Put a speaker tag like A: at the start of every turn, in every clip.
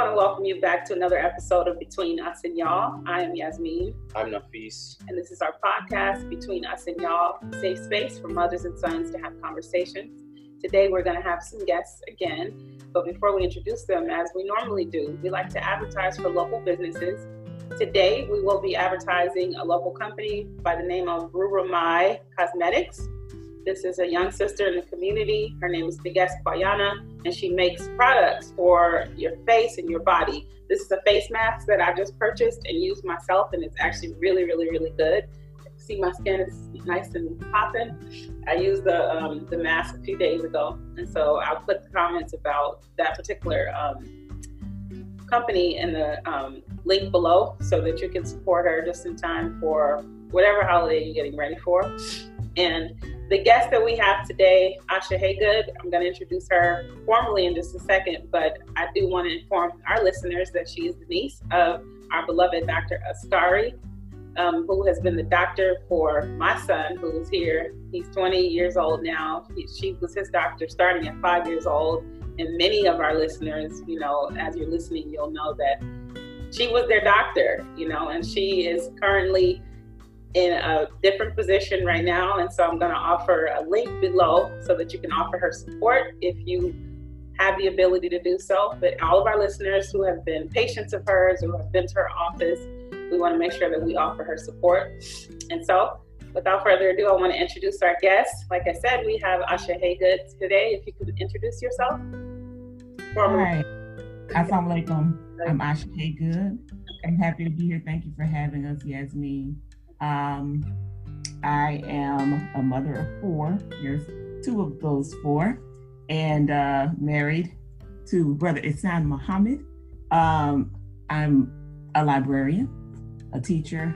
A: want to welcome you back to another episode of Between Us and Y'all. I am Yasmin.
B: I'm Nafis.
A: And this is our podcast, Between Us and Y'all, safe space for mothers and sons to have conversations. Today we're going to have some guests again, but before we introduce them, as we normally do, we like to advertise for local businesses. Today we will be advertising a local company by the name of Ruramai Cosmetics. This is a young sister in the community. Her name is Biges Quayana, and she makes products for your face and your body. This is a face mask that I just purchased and used myself, and it's actually really, really, really good. See, my skin is nice and popping. I used the um, the mask a few days ago, and so I'll put the comments about that particular um, company in the um, link below, so that you can support her just in time for whatever holiday you're getting ready for. And the guest that we have today, Asha Haygood, I'm going to introduce her formally in just a second, but I do want to inform our listeners that she is the niece of our beloved Dr. Askari, um, who has been the doctor for my son, who's here. He's 20 years old now. He, she was his doctor starting at five years old. And many of our listeners, you know, as you're listening, you'll know that she was their doctor, you know, and she is currently in a different position right now. And so I'm going to offer a link below so that you can offer her support if you have the ability to do so. But all of our listeners who have been patients of hers, who have been to her office, we want to make sure that we offer her support. And so, without further ado, I want to introduce our guest. Like I said, we have Asha Haygood today. If you could introduce yourself.
C: Hi. Assalamu alaikum. I'm Asha Haygood. I'm happy to be here. Thank you for having us, Yasmin. Um, I am a mother of four. There's two of those four, and uh, married to brother Isan Muhammad. Um, I'm a librarian, a teacher,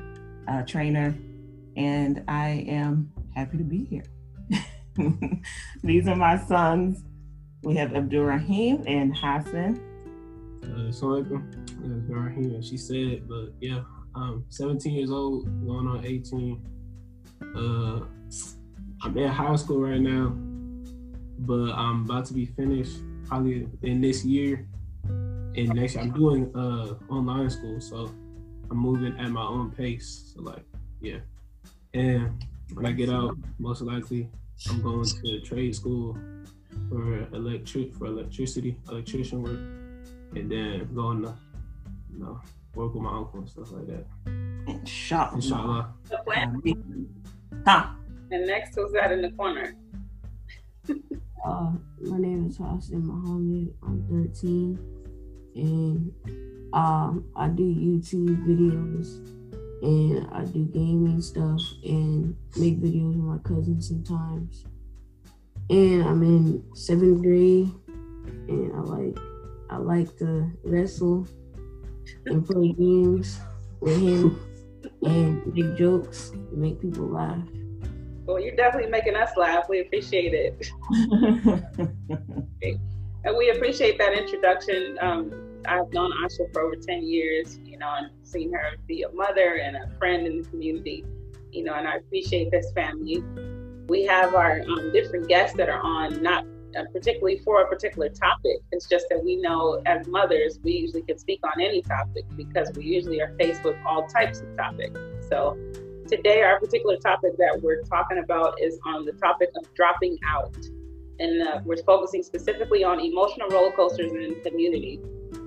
C: a trainer, and I am happy to be here. These are my sons. We have Abdurrahim and Hassan.
D: Uh, Assalamualaikum. Abdurrahim, she said, but yeah, I'm 17 years old, going on 18. Uh, I'm in high school right now, but I'm about to be finished probably in this year. And next year, I'm doing uh, online school, so I'm moving at my own pace. So like, yeah. And when I get out, most likely I'm going to trade school for electric for electricity, electrician work, and then going to you know work with my uncle and stuff like that.
C: Inshallah.
D: Inshallah.
A: The plan.
C: Huh.
A: And next, who's that in the corner?
E: Uh, my name is Hassan Muhammad. I'm 13, and um, I do YouTube videos, and I do gaming stuff, and make videos with my cousins sometimes. And I'm in seventh grade, and I like I like to wrestle and play games with him and make jokes, make people laugh.
A: Well, you're definitely making us laugh. We appreciate it. and we appreciate that introduction. Um, I've known Asha for over 10 years, you know, and seen her be a mother and a friend in the community, you know, and I appreciate this family. We have our um, different guests that are on, not particularly for a particular topic. It's just that we know as mothers, we usually can speak on any topic because we usually are faced with all types of topics. So today, our particular topic that we're talking about is on the topic of dropping out. And uh, we're focusing specifically on emotional roller coasters in community.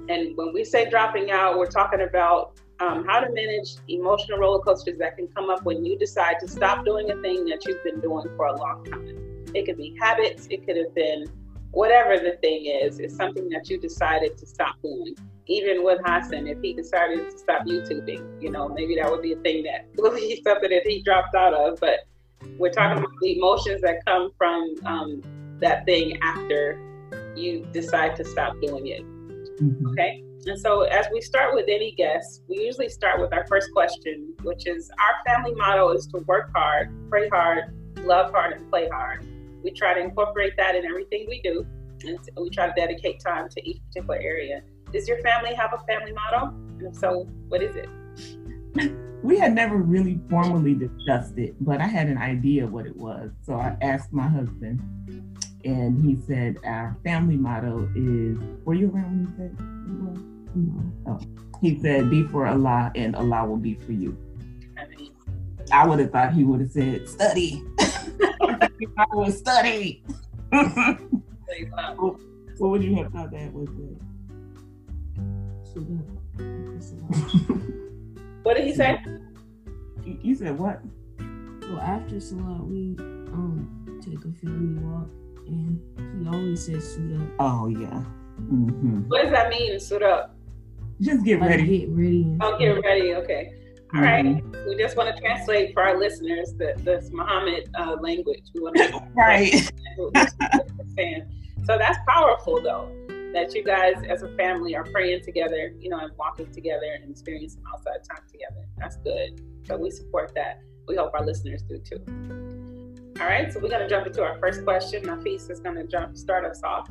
A: And when we say dropping out, we're talking about um, how to manage emotional roller coasters that can come up when you decide to stop doing a thing that you've been doing for a long time. It could be habits, it could have been whatever the thing is, it's something that you decided to stop doing. Even with Hassan, if he decided to stop YouTubing, you know, maybe that would be a thing that would be something that he dropped out of. But we're talking about the emotions that come from um, that thing after you decide to stop doing it. Mm-hmm. Okay. And so, as we start with any guest, we usually start with our first question, which is our family motto is to work hard, pray hard, love hard, and play hard. We try to incorporate that in everything we do, and we try to dedicate time to each particular area. Does your family have a family motto? And if so, what is it?
C: We had never really formally discussed it, but I had an idea what it was. So I asked my husband, and he said, Our family motto is, were you around when he said
E: No.
C: Oh. He said, "Be for Allah, and Allah will be for you."
A: I
C: I would have thought he would have said, "Study." I would study.
A: say,
C: what would you have thought that was?
E: So that- that's a lot.
A: What did he say?
C: You you said what?
E: Well, after Salat, we um take a family walk, and he always says suit up,
C: Oh yeah. hmm
A: What does that mean? Suit up.
C: Just get
E: like
C: ready.
E: get ready. And
A: Oh, get ready. Okay. All right.
C: Mhm.
A: We just want to translate for our listeners the this Muhammad uh, language. We want to
C: Right.
A: understand. So that's powerful, though, that you guys as a family are praying together, you know, and walking together and experiencing outside time together. That's good. So we support that. We hope our listeners do too. All right. So we're gonna jump into our first question. Nafis is gonna jump start us off.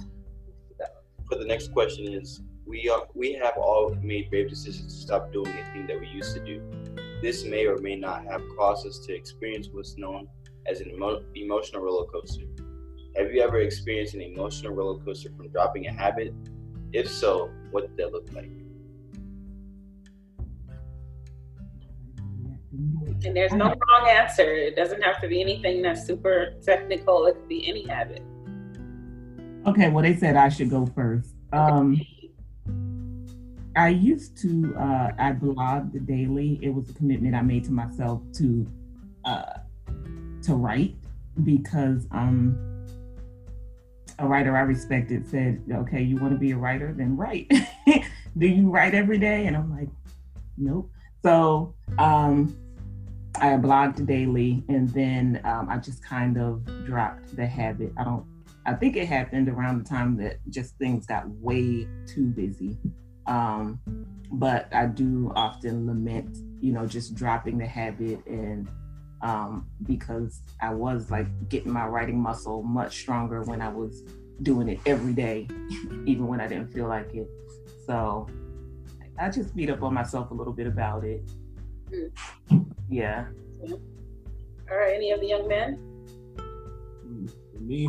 B: for the next question is we are we have all made brave decisions to stop doing a thing that we used to do. This may or may not have caused us to experience what's known as an emo- emotional roller coaster. Have you ever experienced an emotional roller coaster from dropping a habit? If so, what did that look like?
A: And there's no wrong answer. It doesn't have to be anything that's super technical. It could be any habit.
C: Okay, well, they said I should go first. Um, I used to, uh, I blogged daily. It was a commitment I made to myself to, uh, to write because um, a writer I respected said, "Okay, you want to be a writer, then write." Do you write every day? And I'm like, nope. So um, I blogged daily, and then um, I just kind of dropped the habit. I don't. I think it happened around the time that just things got way too busy. Um, but I do often lament, you know, just dropping the habit and um, because I was like getting my writing muscle much stronger when I was doing it every day, even when I didn't feel like it. So I just beat up on myself a little bit about it. Yeah.
A: All right. Any of the young men?
D: Mm, For me,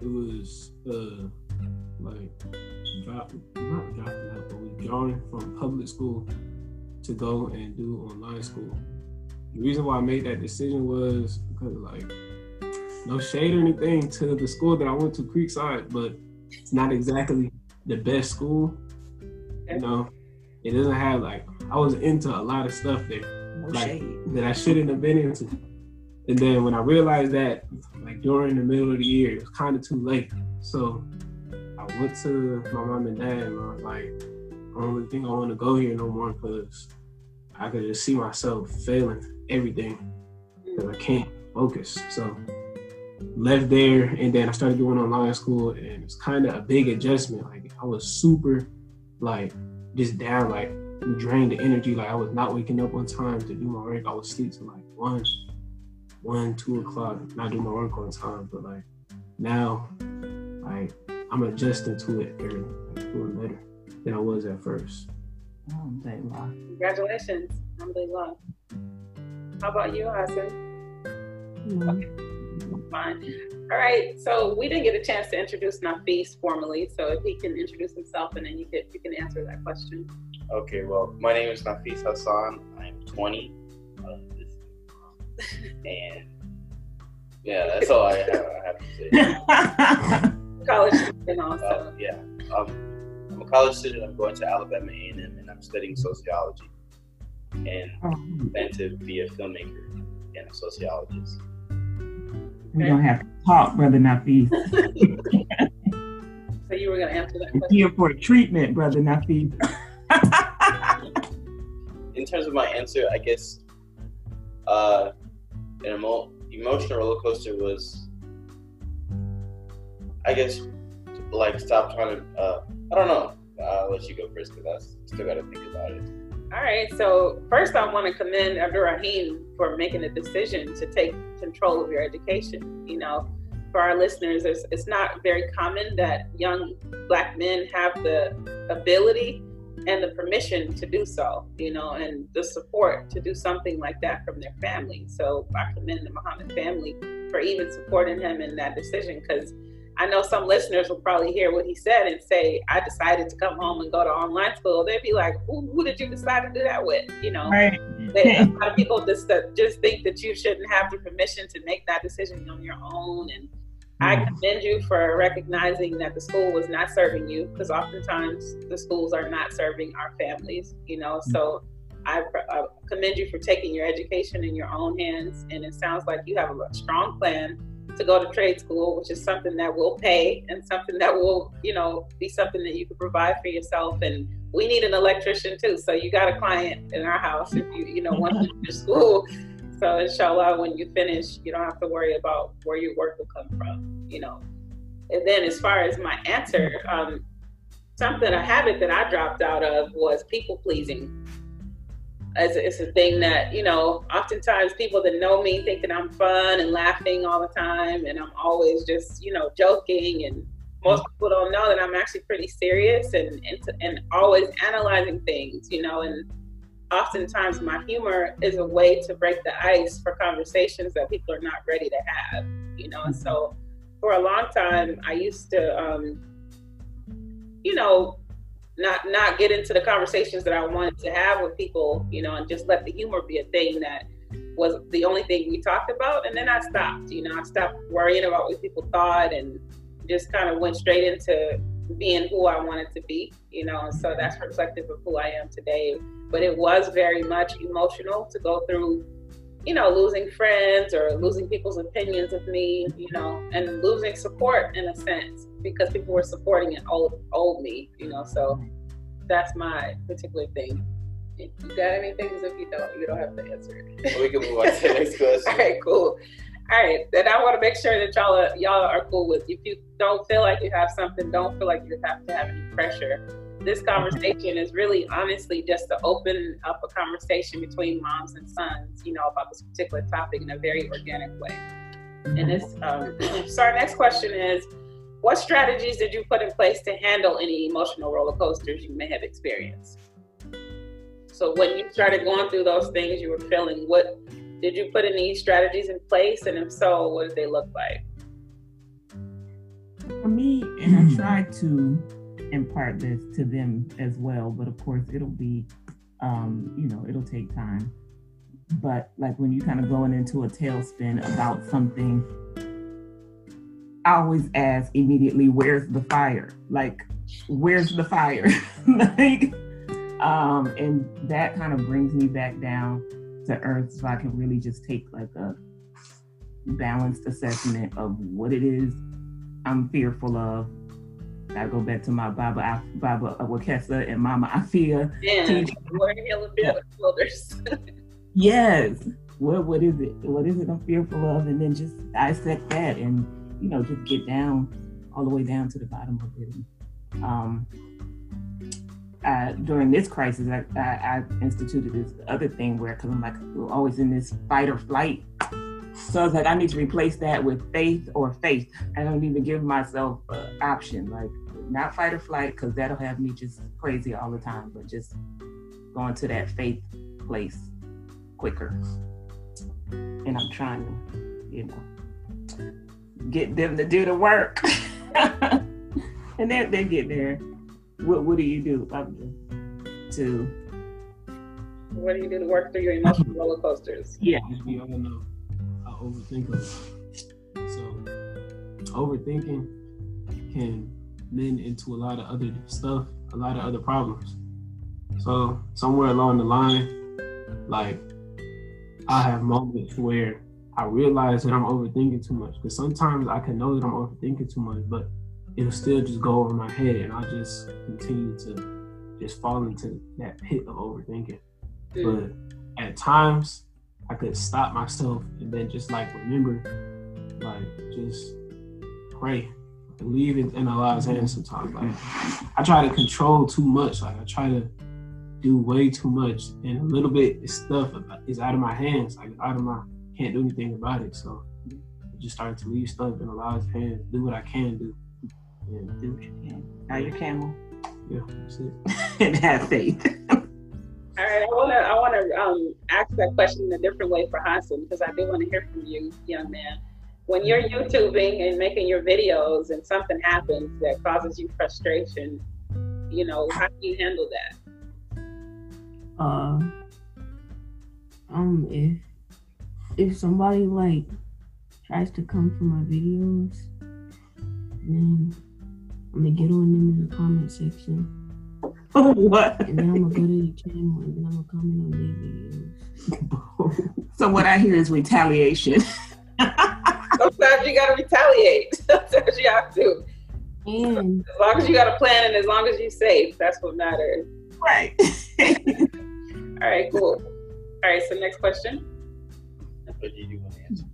D: it was uh like drop not dropping out, but we withdrawing from public school to go and do online school. The reason why I made that decision was because like no shade or anything to the school that I went to Creekside, but it's not exactly the best school. You know, it doesn't have like I was into a lot of stuff there Like-
C: shade.
D: that I shouldn't have been into. And then when I realized that, like during the middle of the year, it was kind of too late. So went to my mom and dad and I was like, I don't really think I want to go here no more because I could just see myself failing everything because I can't focus. So left there and then I started doing online school and it's kind of a big adjustment. Like I was super like just down, like drained the energy. Like I was not waking up on time to do my work. I would sleep till like two o'clock, not do my work on time. But like now, like I'm adjusting to it early, like doing better than I was at first.
C: Oh, thank God.
A: Congratulations. Alhamdulillah. How about you, Hassan?
E: No.
A: Fine. All right. So we didn't get a chance to introduce Nafis formally. So if he can introduce himself and then you can you can answer that question.
B: Okay, well, my name is Nafis Hassan. I'm 20. Uh, and yeah, that's all I have, I have to say. yeah, um, I'm a college student. I'm going to Alabama A&M, and I'm studying sociology. And
C: Oh,
B: plan to be a filmmaker and a sociologist.
C: we don't have to talk, brother Nafis.
A: So you were gonna answer that
C: We're
A: question.
C: here for treatment, brother Nafis.
B: In terms of my answer, I guess uh, an emo- emotional roller coaster was, I guess, like stop trying to. Uh, I don't know. I'll let you go first because I still got to think about it.
A: All right. So first, I want to commend Abdurrahim for making a decision to take control of your education. You know, for our listeners, it's, it's not very common that young black men have the ability and the permission to do so. You know, and the support to do something like that from their family. So I commend the Muhammad family for even supporting him in that decision because I know some listeners will probably hear what he said and say, I decided to come home and go to online school. They'd be like, who, who did you decide to do that with? You know, right. they, a lot of people just, uh, just think that you shouldn't have the permission to make that decision on your own. And I mm. commend you for recognizing that the school was not serving you because oftentimes the schools are not serving our families, you know. So I, I, commend you for taking your education in your own hands. And it sounds like you have a strong plan to go to trade school, which is something that will pay and something that will, you know, be something that you can provide for yourself. And we need an electrician too. So you got a client in our house if you, you know, want to finish school. So inshallah, when you finish, you don't have to worry about where your work will come from, you know. And then as far as my answer, um, something, a habit that I dropped out of was people pleasing it's, it's a thing that you know oftentimes people that know me think that i'm fun and laughing all the time and i'm always just you know joking and most people don't know that i'm actually pretty serious and and, and always analyzing things you know and oftentimes my humor is a way to break the ice for conversations that people are not ready to have you know and so for a long time i used to um, you know not not get into the conversations that I wanted to have with people, you know, and just let the humor be a thing that was the only thing we talked about. And then I stopped, you know, I stopped worrying about what people thought and just kind of went straight into being who I wanted to be, you know, and so that's reflective of who I am today. But it was very much emotional to go through, you know, losing friends or losing people's opinions of me, you know, and losing support in a sense because people were supporting it old old me, you know. So that's my particular thing. You got anything? Because if you don't, you don't have to answer it.
B: we can move on to the next question.
A: All right, cool. All right, then I want to make sure that y'all are, y'all are cool with. If you don't feel like you have something, don't feel like you have to have any pressure. This conversation is really, honestly, just to open up a conversation between moms and sons, you know, about this particular topic in a very organic way. And this, um, so our next question is what strategies did you put in place to handle any emotional roller coasters you may have experienced? So when you started going through those things you were feeling, what did you put any strategies in place? And if so, what did they look like?
C: For me, and I tried to impart this to them as well, but of course it'll be, um, you know, it'll take time. But like when you're kind of going into a tailspin about something I always ask immediately, where's the fire? Like, where's the fire? like, um, and that kind of brings me back down to earth so I can really just take like a balanced assessment of what it is I'm fearful of. I go back to my Baba Baba Wakesa and Mama Afia.
A: Yeah,
C: yes. What what is it? What is it I'm fearful of? And then just dissect that and you know, just get down all the way down to the bottom of it. Um, uh, during this crisis, I, I, I, instituted this other thing where, because I'm like, we're always in this fight or flight. So I was like, I need to replace that with faith or faith. I don't even give myself an option, like not fight or flight, because that'll have me just crazy all the time, but just going to that faith place quicker. And I'm trying to, you know, get them to do the work. and then they get there. What what do you do um, to
A: what do you do to work through your emotional roller coasters?
C: Yeah.
D: We all know I overthink a lot. So overthinking can lend into a lot of other stuff, a lot of other problems. So somewhere along the line, like I have moments where I realize that I'm overthinking too much because sometimes I can know that I'm overthinking too much, but it'll still just go over my head and I just continue to just fall into that pit of overthinking. Mm. But at times I could stop myself and then just like remember, like just pray, believe in, in Allah's hands sometimes. Like I try to control too much. Like I try to do way too much and a little bit of stuff is out of my hands, like out of my can't do anything about it. So I just started to leave stuff in Allah's hands, do what I can do.
C: And do what you can. Now your camel.
D: Yeah, that's it.
C: and have faith.
A: All right, I want to I want to um, ask that question in a different way for Hassan because I do want to hear from you, young man. when you're YouTubing and making your videos and something happens that causes you frustration, you know, how do you handle that?
E: Uh, um, if if somebody like tries to come for my videos, then I'm gonna get on them in the comment section.
C: Oh, what?
E: And then I'm gonna go to the channel and then I'm gonna comment on their videos.
C: so what I hear is retaliation.
A: Sometimes you gotta retaliate. Sometimes you have to.
E: And
A: as long as you got a plan and as long as you're safe, that's what matters.
C: Right.
A: All right, cool. All right, so next question.
B: What you want to answer?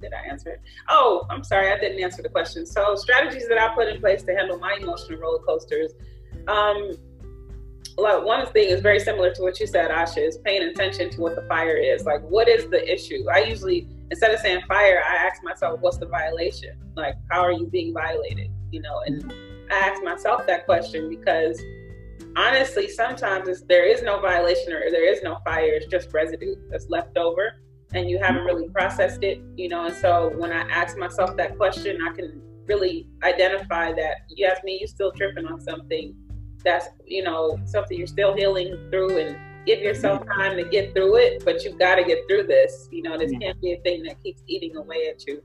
A: Did I answer it? Oh, I'm sorry, I didn't answer the question. So, strategies that I put in place to handle my emotional roller coasters. Um, like one thing is very similar to what you said, Asha, is paying attention to what the fire is. Like, what is the issue? I usually, instead of saying fire, I ask myself, what's the violation? Like, how are you being violated? You know, and I ask myself that question because honestly, sometimes there is no violation or there is no fire. It's just residue that's left over and you haven't really processed it, you know. And so when I ask myself that question, I can really identify that, yes, me, you still tripping on something that's, you know, something you're still healing through and give yourself time to get through it, but you've got to get through this. You know, this can't be a thing that keeps eating away at you.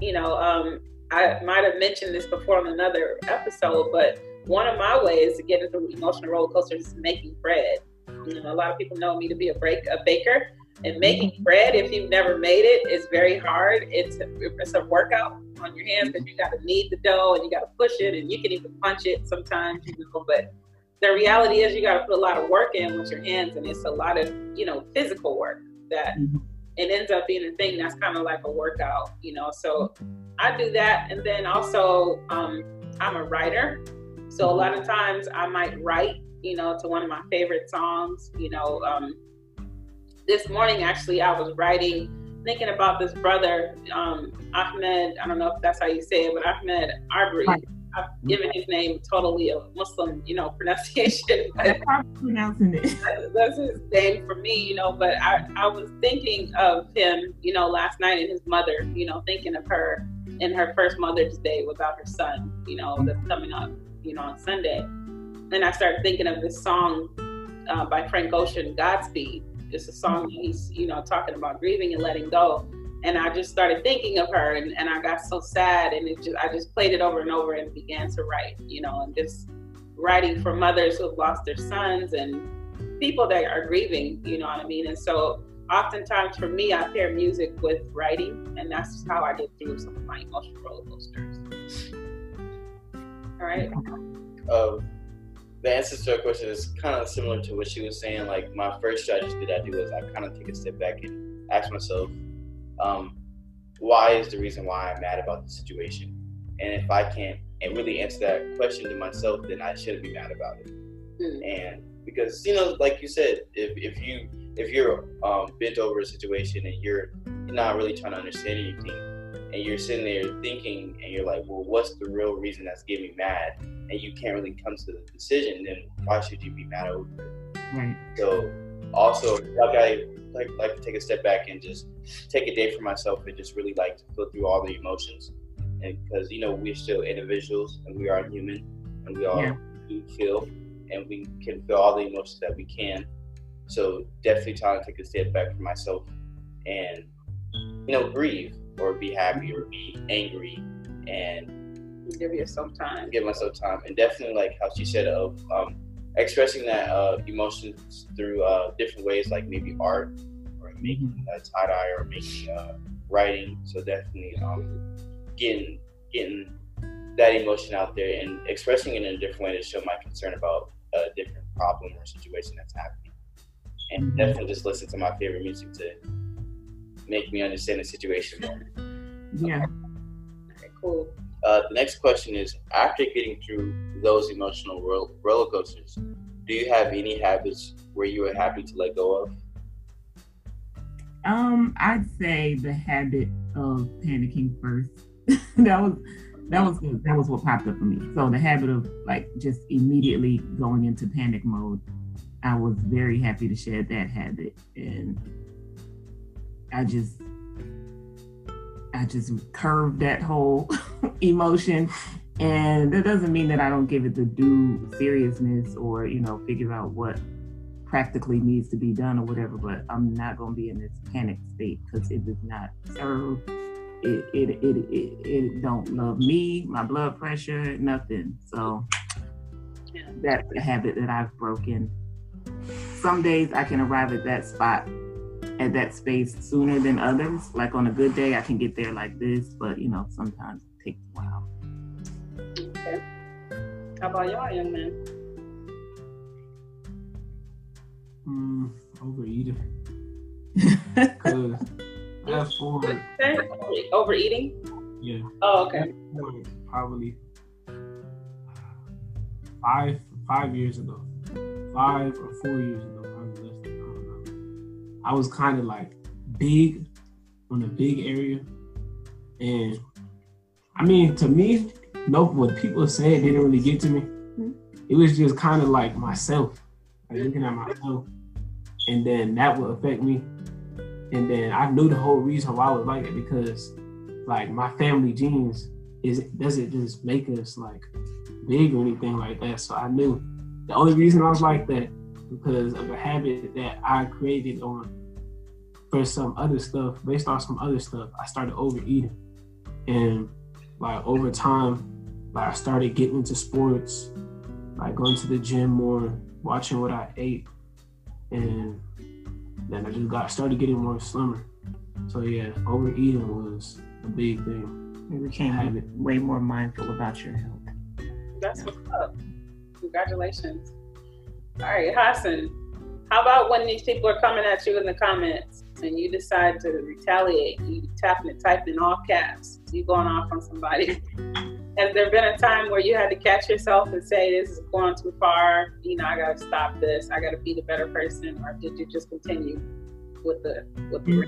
A: You know, um, I might have mentioned this before on another episode, but one of my ways to get into emotional roller coasters is making bread. You know, a lot of people know me to be a break a baker, and making mm-hmm. bread if you've never made it is very hard. It's a, it's a workout on your hands because you got to knead the dough and you got to push it, and you can even punch it sometimes. You know, but the reality is you got to put a lot of work in with your hands, and it's a lot of you know physical work that. Mm-hmm. It ends up being a thing that's kind of like a workout, you know. So I do that, and then also um, I'm a writer, so a lot of times I might write, you know, to one of my favorite songs. You know, um, this morning actually I was writing, thinking about this brother, um, Ahmed. I don't know if that's how you say it, but Ahmed Arbery. Right. I've given his name totally a Muslim, you know, pronunciation.
C: I'm pronouncing it.
A: That's his name for me, you know. But I, I was thinking of him, you know, last night and his mother, you know, thinking of her in her first Mother's Day without her son, you know, that's coming up you know, on Sunday. And I started thinking of this song uh, by Frank Ocean, Godspeed. It's a song he's, you know, talking about grieving and letting go. And I just started thinking of her and, and I got so sad and it just I just played it over and over and began to write, you know, and just writing for mothers who have lost their sons and people that are grieving, you know what I mean? And so oftentimes for me I pair music with writing and that's how I get through some of my emotional roller coasters. All right.
B: Um, the answer to her question is kind of similar to what she was saying. Like my first strategy that I do is I kind of take a step back and ask myself, um, why is the reason why I'm mad about the situation? And if I can't and really answer that question to myself, then I shouldn't be mad about it. Mm. And because you know, like you said, if, if you if you're um, bent over a situation and you're not really trying to understand anything, and you're sitting there thinking and you're like, well, what's the real reason that's getting me mad? And you can't really come to the decision, then why should you be mad over it?
C: Right.
B: So also like I like like to take a step back and just take a day for myself and just really like to feel through all the emotions. And because you know we're still individuals and we are human and we all yeah. do feel and we can feel all the emotions that we can. So definitely trying to take a step back for myself and you know grieve or be happy or be angry and
A: give yourself time.
B: Give myself time. And definitely like how she said of um, expressing that uh, emotions through uh, different ways, like maybe art or making mm-hmm. a tie dye or making uh, writing. So definitely um, getting getting that emotion out there and expressing it in a different way to show my concern about a different problem or situation that's happening. And mm-hmm. definitely just listen to my favorite music to make me understand the situation more.
C: Yeah.
A: Okay, cool.
B: Uh, the next question is after getting through those emotional roller coasters, do you have any habits where you are happy to let go of?
C: Um, I'd say the habit of panicking first. that was that was that was what popped up for me. So the habit of like just immediately going into panic mode. I was very happy to shed that habit and I just I just curve that whole emotion. And that doesn't mean that I don't give it the due seriousness or, you know, figure out what practically needs to be done or whatever, but I'm not going to be in this panic state because it does not serve. It, it, it, it, it don't love me, my blood pressure, nothing. So that's a habit that I've broken. Some days I can arrive at that spot, at that space sooner than others. Like on a good day, I can get there like this, but you know, sometimes it takes a while.
A: Okay. How about y'all, young man?
D: Mm, overeating. Cause that's for
A: overeating.
D: Yeah.
A: Oh, okay.
D: Probably five five years ago, five or four years ago, I was kind of like big on a big area, and I mean to me, no, what people saying didn't really get to me. Mm-hmm. It was just kind of like myself, like looking at myself, and then that would affect me. And then I knew the whole reason why I was like it because, like, my family genes is doesn't just make us like big or anything like that. So I knew the only reason I was like that because of a habit that I created on for some other stuff, based on some other stuff, I started overeating. And like over time, like I started getting into sports, like going to the gym more, watching what I ate, and then I just got started getting more slimmer. So yeah, overeating was a big thing.
C: You became way more mindful about your health.
A: That's what's up. Congratulations. All right, Hassan. How about when these people are coming at you in the comments and you decide to retaliate? You tapping and typing in all caps. You going off on somebody. Has there been a time where you had to catch yourself and say, "This is going too far. You know, I got to stop this. I got to be the better person," or did you just continue with the with the?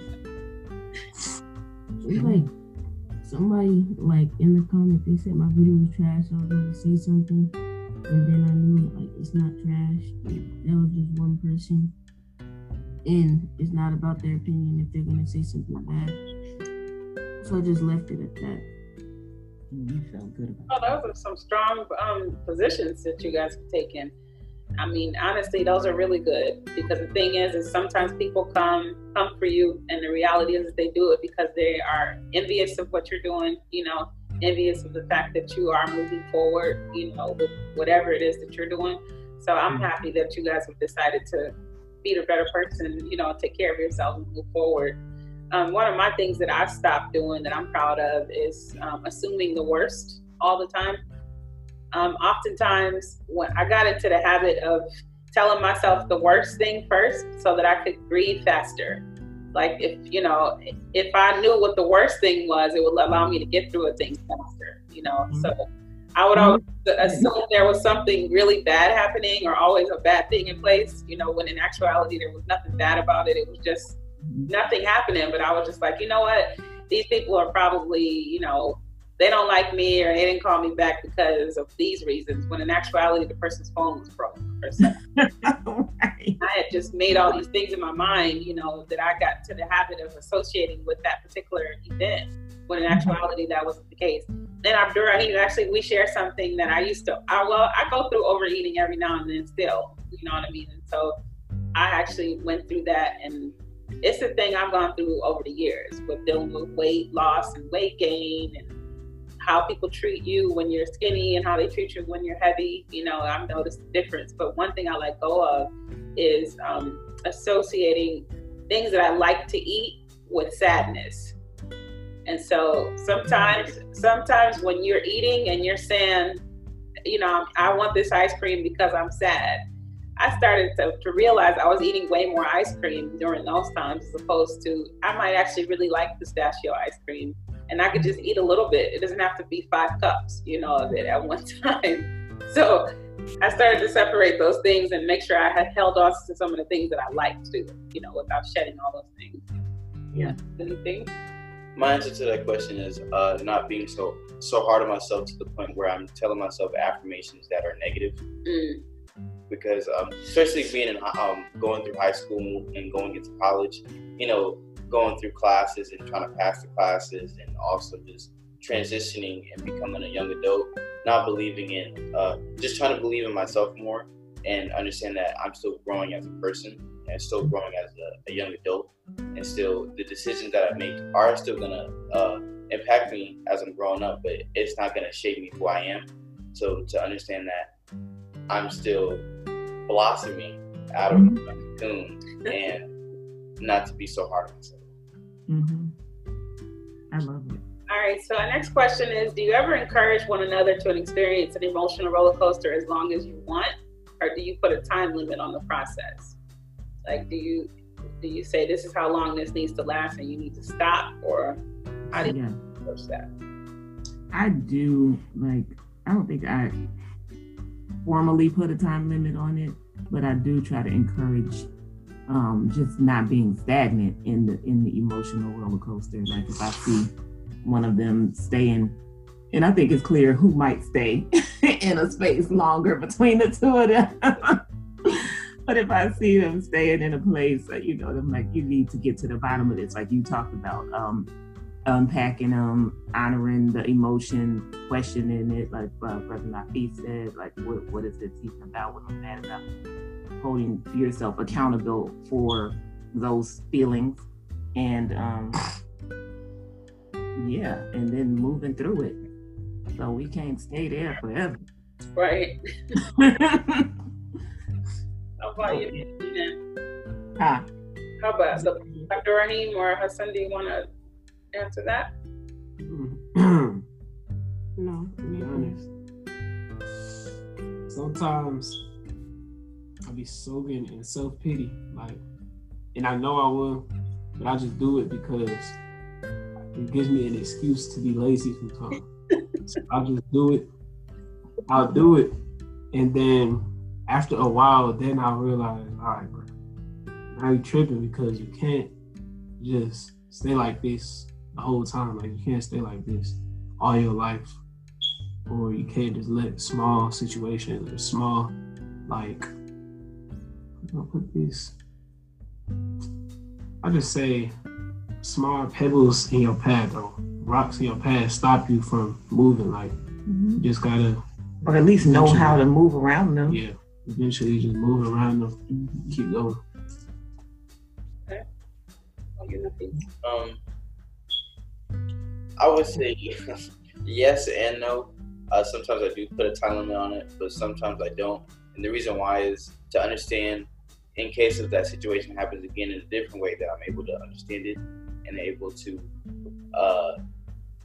E: Like somebody like in the comment they said my video was trash. I was going to say something, and then I knew like it's not trash. That was just one person, and it's not about their opinion if they're going to say something bad. So I just left it at that.
C: You felt good
A: about. Oh, those are some strong um, positions that you guys have taken. I mean, honestly, those are really good because the thing is, is sometimes people come come for you, and the reality is they do it because they are envious of what you're doing. You know, envious of the fact that you are moving forward. You know, with whatever it is that you're doing. So I'm mm-hmm. happy that you guys have decided to be the better person. You know, take care of yourself and move forward. Um, one of my things that I've stopped doing that I'm proud of is um, assuming the worst all the time um, oftentimes when I got into the habit of telling myself the worst thing first so that I could breathe faster. Like if you know, if I knew what the worst thing was, it would allow me to get through a thing faster. You know, mm-hmm. so I would always assume there was something really bad happening or always a bad thing in place. You know, when in actuality there was nothing bad about it. It was just mm-hmm. nothing happening. But I was just like, you know what? These people are probably, you know, they don't like me or they didn't call me back because of these reasons when in actuality the person's phone was broken or something. right. I had just made all these things in my mind, you know, that I got to the habit of associating with that particular event when in mm-hmm. actuality that wasn't the case. Then Abdurrahim, actually we share something that I used to I well, I go through overeating every now and then still, you know what I mean? And so I actually went through that and it's a thing I've gone through over the years with dealing with weight loss and weight gain and how people treat you when you're skinny and how they treat you when you're heavy. You know, I've noticed the difference. But one thing I let go of is um, associating things that I like to eat with sadness. And so sometimes, sometimes when you're eating and you're saying, you know, I want this ice cream because I'm sad. I started to, to realize I was eating way more ice cream during those times as opposed to I might actually really like pistachio ice cream and I could just eat a little bit. It doesn't have to be five cups, you know, of it at one time. So I started to separate those things and make sure I had held on to some of the things that I liked to, you know, without shedding all those things. Yeah. Anything?
B: My answer to that question is uh, not being so so hard on myself to the point where I'm telling myself affirmations that are negative. Mm. Because um, especially being in um, going through high school and going into college, you know, going through classes and trying to pass the classes, and also just transitioning and becoming a young adult, not believing in, uh, just trying to believe in myself more and understand that I'm still growing as a person and still growing as a, a young adult, and still the decisions that I make are still gonna uh, impact me as I'm growing up, but it's not gonna shape me who I am. So to understand that I'm still blossoming out of mm-hmm. cocoon and not to be so hard on myself.
C: Mm-hmm. I love it.
A: All right, so our next question is Do you ever encourage one another to experience an emotional roller coaster as long as you want? Or do you put a time limit on the process? Like, do you do you say this is how long this needs to last and you need to stop? Or how do you approach that?
C: I do, like, I don't think I formally put a time limit on it, but I do try to encourage um, just not being stagnant in the in the emotional roller coaster. Like if I see one of them staying, and I think it's clear who might stay in a space longer between the two of them. but if I see them staying in a place, that, you know, I'm like, you need to get to the bottom of this, like you talked about. Um, unpacking them, honoring the emotion, questioning it, like uh, Brother Nafi said, like what what is this even about? What I'm mad about? Holding yourself accountable for those feelings, and um, yeah, and then moving through it. So we can't stay there forever.
A: Right. How about you, Huh? How about so, Abdurrahim or Hassan? Do you want to answer that?
E: no.
D: To be honest, sometimes I'll be soaking in self pity, like, and I know I will, but I just do it because it gives me an excuse to be lazy sometimes. so I'll just do it. I'll do it, and then after a while, then I'll realize, all right, bro, now you tripping because you can't just stay like this the whole time. Like you can't stay like this all your life, or you can't just let small situations or small like I'll put these. I just say small pebbles in your path or rocks in your path stop you from moving. Like mm-hmm. you just gotta,
C: or at least know how to move around them.
D: Yeah, eventually just move around them, mm-hmm. keep going.
A: Okay.
B: Um, I would say yes and no. Uh, sometimes I do put a time limit on it, but sometimes I don't. And the reason why is to understand, in case if that situation happens again in a different way, that I'm able to understand it and able to, uh,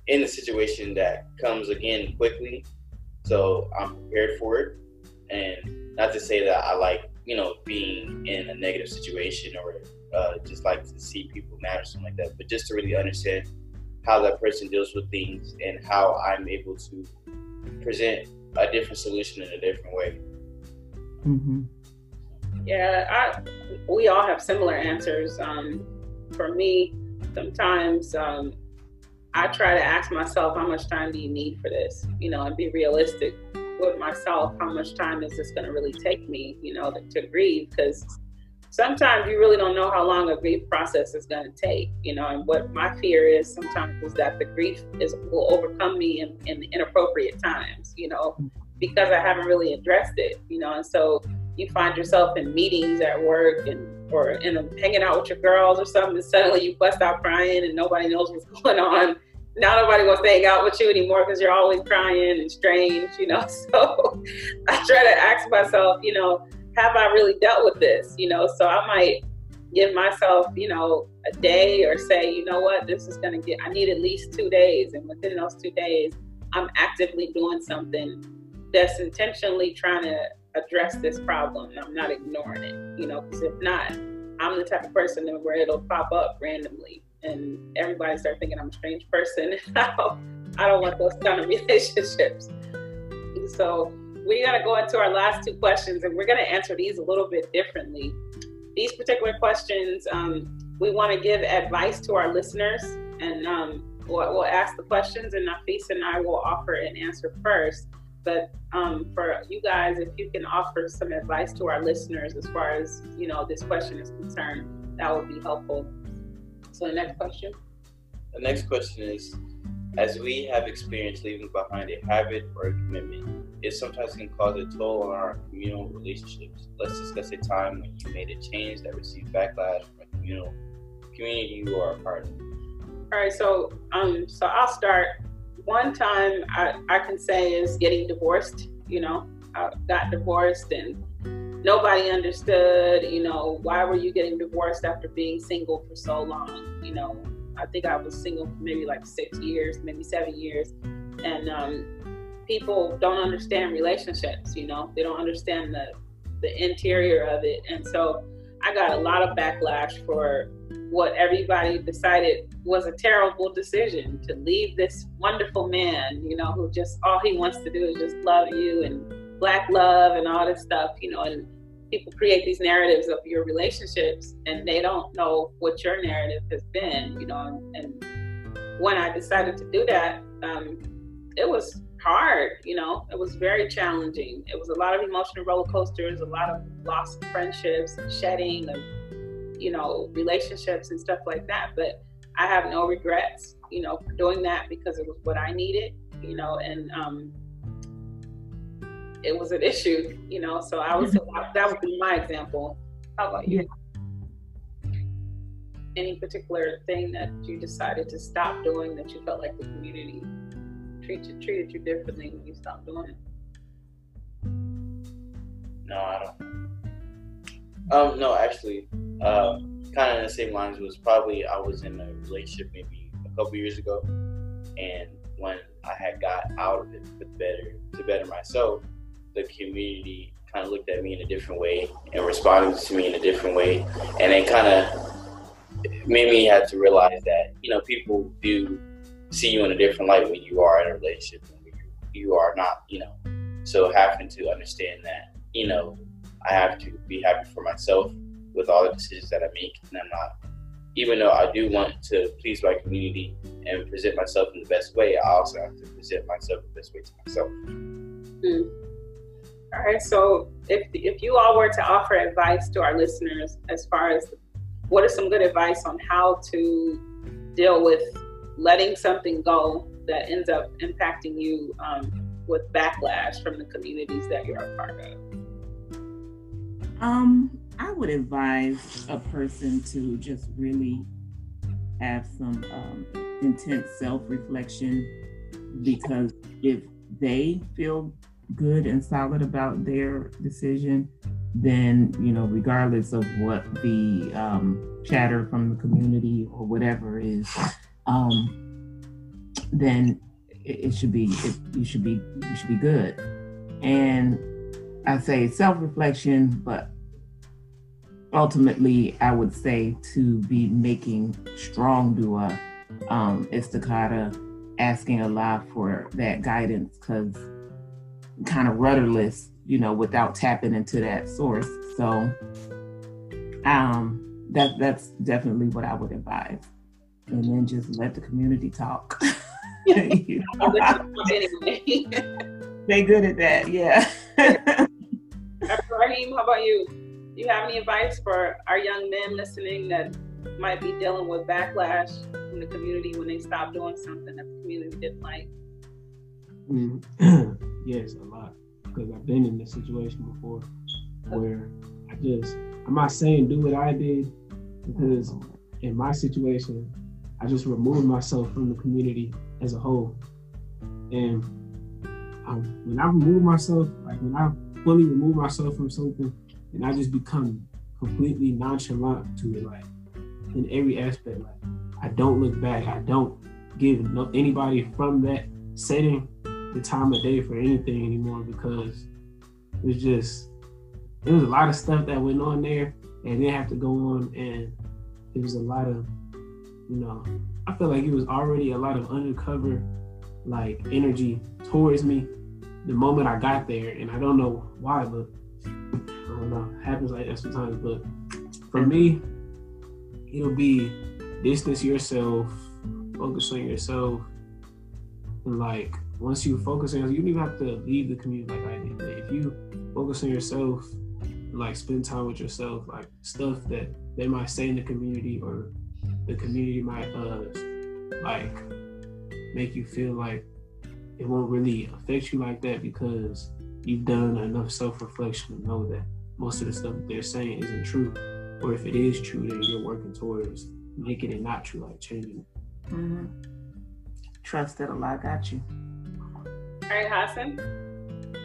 B: in a situation that comes again quickly, so I'm prepared for it. And not to say that I like, you know, being in a negative situation or uh, just like to see people mad or something like that, but just to really understand how that person deals with things and how I'm able to present a different solution in a different way.
C: Mm-hmm.
A: Yeah, I, we all have similar answers. Um, for me, sometimes um, I try to ask myself, how much time do you need for this? You know, and be realistic with myself. How much time is this going to really take me, you know, to, to grieve? Because sometimes you really don't know how long a grief process is going to take you know and what my fear is sometimes is that the grief is will overcome me in, in inappropriate times you know because i haven't really addressed it you know and so you find yourself in meetings at work and or in a, hanging out with your girls or something and suddenly you bust out crying and nobody knows what's going on now nobody wants to hang out with you anymore because you're always crying and strange you know so i try to ask myself you know have I really dealt with this? You know, so I might give myself, you know, a day or say, you know what, this is going to get, I need at least two days. And within those two days, I'm actively doing something that's intentionally trying to address this problem. I'm not ignoring it, you know, because if not, I'm the type of person where it'll pop up randomly and everybody start thinking I'm a strange person. I don't want those kind of relationships. So we got to go into our last two questions and we're going to answer these a little bit differently. These particular questions, um, we want to give advice to our listeners and um, we'll, we'll, ask the questions and Nafis and I will offer an answer first. But um, for you guys, if you can offer some advice to our listeners as far as, you know, this question is concerned, that would be helpful. So the next question.
B: The next question is as we have experienced leaving behind a habit or a commitment, it sometimes can cause a toll on our communal relationships. Let's discuss a time when you made a change that received backlash from a communal community you are a part of.
A: All right, so um, so I'll start. One time I, I can say is getting divorced. You know, I got divorced and nobody understood. You know, why were you getting divorced after being single for so long? You know, I think I was single for maybe like six years, maybe seven years, and um, people don't understand relationships. You know, they don't understand the the interior of it, and so I got a lot of backlash for what everybody decided was a terrible decision to leave this wonderful man. You know, who just all he wants to do is just love you and black love and all this stuff. You know, and people create these narratives of your relationships and they don't know what your narrative has been, you know. And, when I decided to do that, um, it was hard, you know, it was very challenging. It was a lot of emotional roller coasters, a lot of lost friendships, shedding of, you know, relationships and stuff like that. But I have no regrets, you know, for doing that because it was what I needed, you know, and um, it was an issue, you know. So I was that would be my example. How about you? Any particular thing that you decided to stop doing that you felt like the community treated treated you differently when you stopped doing it?
B: No, I don't. Um, no, actually, uh, kind of the same lines was probably I was in a relationship maybe a couple years ago, and when I had got out of it for better to better myself, the community kind of looked at me in a different way and responded to me in a different way, and it kind of made me have to realize that you know people do see you in a different light when you are in a relationship and when you are not, you know. So having to understand that, you know, I have to be happy for myself with all the decisions that I make, and I'm not. Even though I do want to please my community and present myself in the best way, I also have to present myself the best way to myself.
A: Mm. All right. So, if if you all were to offer advice to our listeners as far as what is some good advice on how to deal with letting something go that ends up impacting you um, with backlash from the communities that you're a part of?
C: Um, I would advise a person to just really have some um, intense self-reflection because if they feel good and solid about their decision, then you know, regardless of what the um, chatter from the community or whatever is, um, then it, it should be it, you should be you should be good. And I say self-reflection, but ultimately, I would say to be making strong dua um, istikharah, asking Allah for that guidance because kind of rudderless, you know, without tapping into that source. So um, that that's definitely what I would advise. And then just let the community talk. they good at that, yeah.
A: Raheem, how about you? Do you have any advice for our young men listening that might be dealing with backlash from the community when they stop doing something that the community didn't like?
D: Yes, a lot. Because I've been in this situation before where I just, I'm not saying do what I did, because in my situation, I just removed myself from the community as a whole. And um, when I remove myself, like when I fully remove myself from something, and I just become completely nonchalant to it, like in every aspect. Like I don't look back. I don't give no, anybody from that setting the time of day for anything anymore because it's just there was a lot of stuff that went on there and didn't have to go on and it was a lot of you know I feel like it was already a lot of undercover like energy towards me the moment I got there and I don't know why but don't know happens like that sometimes but for me it'll be distance yourself focus on yourself and like once you focus on yourself, you don't even have to leave the community like I did. But if you focus on yourself, like spend time with yourself, like stuff that they might say in the community or the community might uh like make you feel like it won't really affect you like that because you've done enough self-reflection to know that most of the stuff that they're saying isn't true. Or if it is true then you're working towards making it not true like changing it.
C: Mm-hmm. trust that allah got you.
A: All right hassan.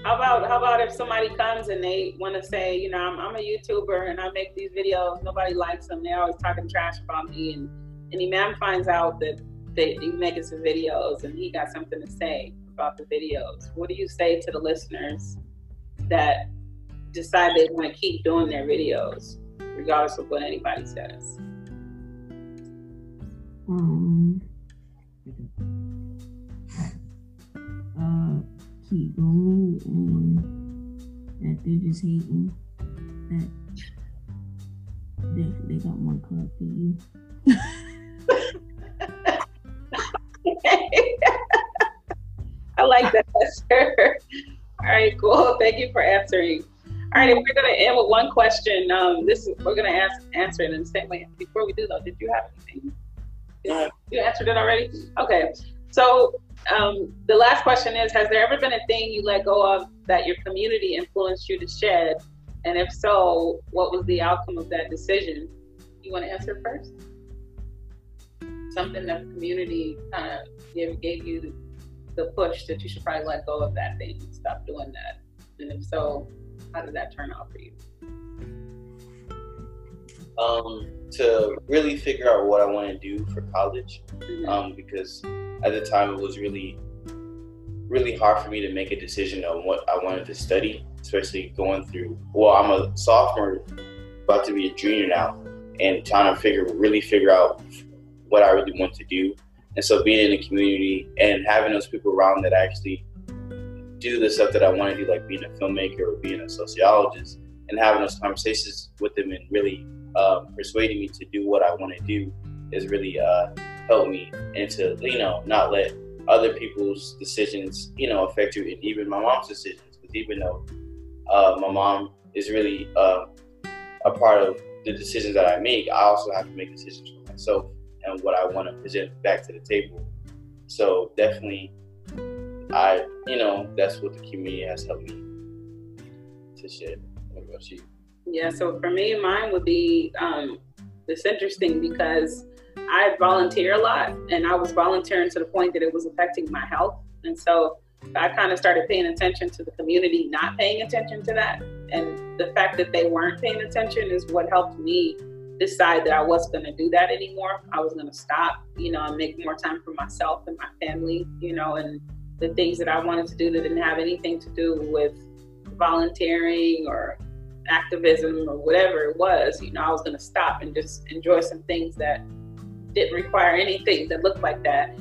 A: How about how about if somebody comes and they want to say you know I'm, I'm a youtuber and i make these videos nobody likes them they're always talking trash about me. And and imam finds out that they, he's making some videos and he got something to say about the videos. What do you say to the listeners that decide they want to keep doing their videos, regardless of what anybody says?
E: Um, uh, keep going and that they're just hating that they, they got more club than you.
A: I like that, sir. All right, cool. Thank you for answering. All right, we're gonna end with one question. Um, this is, we're gonna ask answer it in the same way. Before we do though, did you have anything? Yeah. You answered it already. Okay. So um, the last question is: Has there ever been a thing you let go of that your community influenced you to shed? And if so, what was the outcome of that decision? You want to answer first? Something that the community kind of gave, gave you the push that you should probably let go of that thing, stop doing that. And if so, how did that turn out for you?
B: Um, to really figure out what I want to do for college, mm-hmm. um, because at the time it was really, really hard for me to make a decision on what I wanted to study, especially going through. Well, I'm a sophomore, about to be a junior now, and trying to figure, really figure out what I really want to do and so being in the community and having those people around that actually do the stuff that I want to do, like being a filmmaker or being a sociologist, and having those conversations with them and really um, persuading me to do what I want to do is really uh, helped me and to you know not let other people's decisions you know affect you and even my mom's decisions because even though uh, my mom is really uh, a part of the decisions that I make, I also have to make decisions for myself and what I want to present back to the table. So definitely, I you know that's what the community has helped me to shed. What about you?
A: Yeah, so for me, mine would be um, interesting because I volunteer a lot, and I was volunteering to the point that it was affecting my health, and so I kind of started paying attention to the community not paying attention to that, and the fact that they weren't paying attention is what helped me decide that I wasn't going to do that anymore. I was going to stop, you know, and make more time for myself and my family, you know, and the things that I wanted to do that didn't have anything to do with volunteering or activism or whatever it was, you know, I was going to stop and just enjoy some things that didn't require anything that looked like that.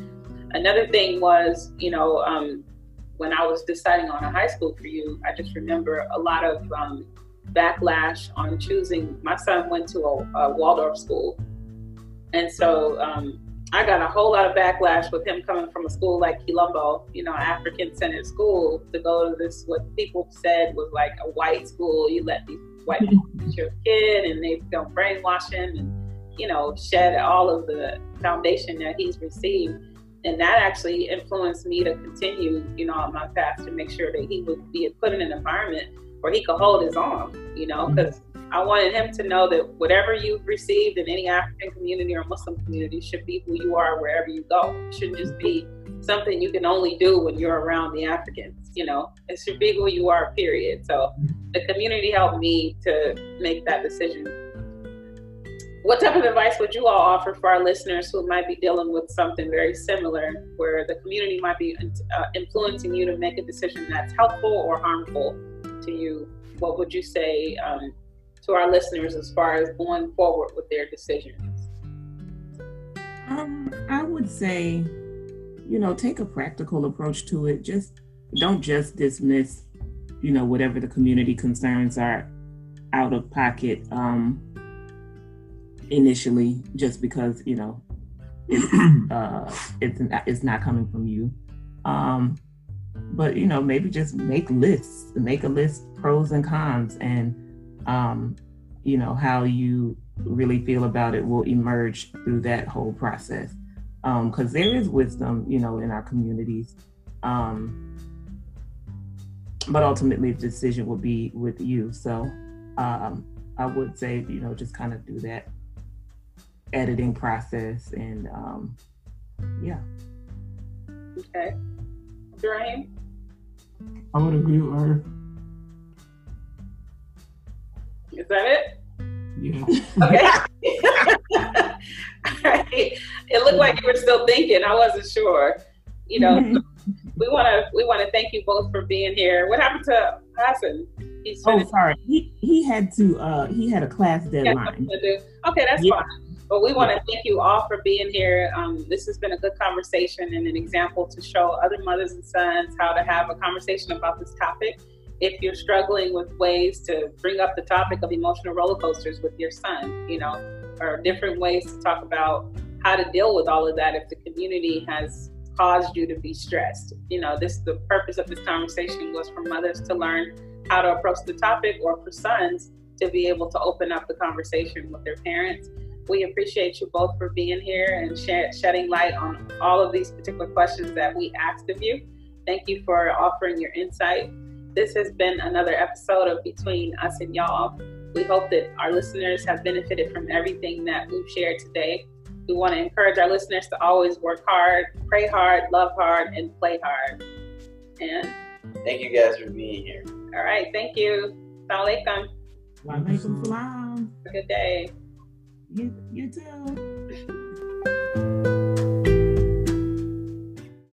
A: Another thing was, you know, um, when I was deciding on a high school for you, I just remember a lot of um, backlash on choosing. My son went to a, a Waldorf school, and so um, I got a whole lot of backlash with him coming from a school like Quilombo, you know, African-centered school, to go to this what people said was like a white school. You let these white people teach your kid, and they don't brainwash him, and you know, shed all of the foundation that he's received. And that actually influenced me to continue, you know, on my path to make sure that he would be put in an environment where he could hold his own, you know, because. I wanted him to know that whatever you've received in any African community or Muslim community should be who you are wherever you go. It shouldn't just be something you can only do when you're around the Africans, you know. It should be who you are, period. So the community helped me to make that decision. What type of advice would you all offer for our listeners who might be dealing with something very similar, where the community might be uh, influeing you to make a decision that's helpful or harmful to you, what would you say um, to our listeners as far as going forward with their decisions?
C: Um, I would say, you know, take a practical approach to it. Just don't just dismiss, you know, whatever the community concerns are out of pocket um, initially, just because you know it's uh, it's it's not coming from you. Um, but you know maybe just make lists make a list pros and cons and um you know how you really feel about it will emerge through that whole process. Because um, there is wisdom, you know, in our communities. Um, but ultimately, the decision will be with you. So um, I would say, you know, just kind of do that editing process and um, yeah.
A: Okay. Duraim?
D: I would agree with her.
A: Is that it?
D: Yeah.
A: Okay. It looked like you were still thinking. I wasn't sure. You know, we want to we want to thank you both for being here. What happened to Hassan?
C: He's oh, sorry. He he had to uh he had a class deadline.
A: Okay, that's yeah. fine. But we want to thank you all for being here. Um, this has been a good conversation and an example to show other mothers and sons how to have a conversation about this topic. If you're struggling with ways to bring up the topic of emotional roller coasters with your son, you know, or different ways to talk about how to deal with all of that if the community has caused you to be stressed. You know, this the purpose of this conversation was for mothers to learn how to approach the topic or for sons to be able to open up the conversation with their parents. We appreciate you both for being here and shedding light on all of these particular questions that we asked of you. Thank you for offering your insight. This has been another episode of Between Us and Y'all. We hope that our listeners have benefited from everything that we've shared today. We want to encourage our listeners to always work hard, pray hard, love hard, and play hard. And
B: thank you guys for being here.
A: All right. Thank you. Assalamu alaikum.
C: Wa alaikum salam.
A: Have a good day.
C: You, you too.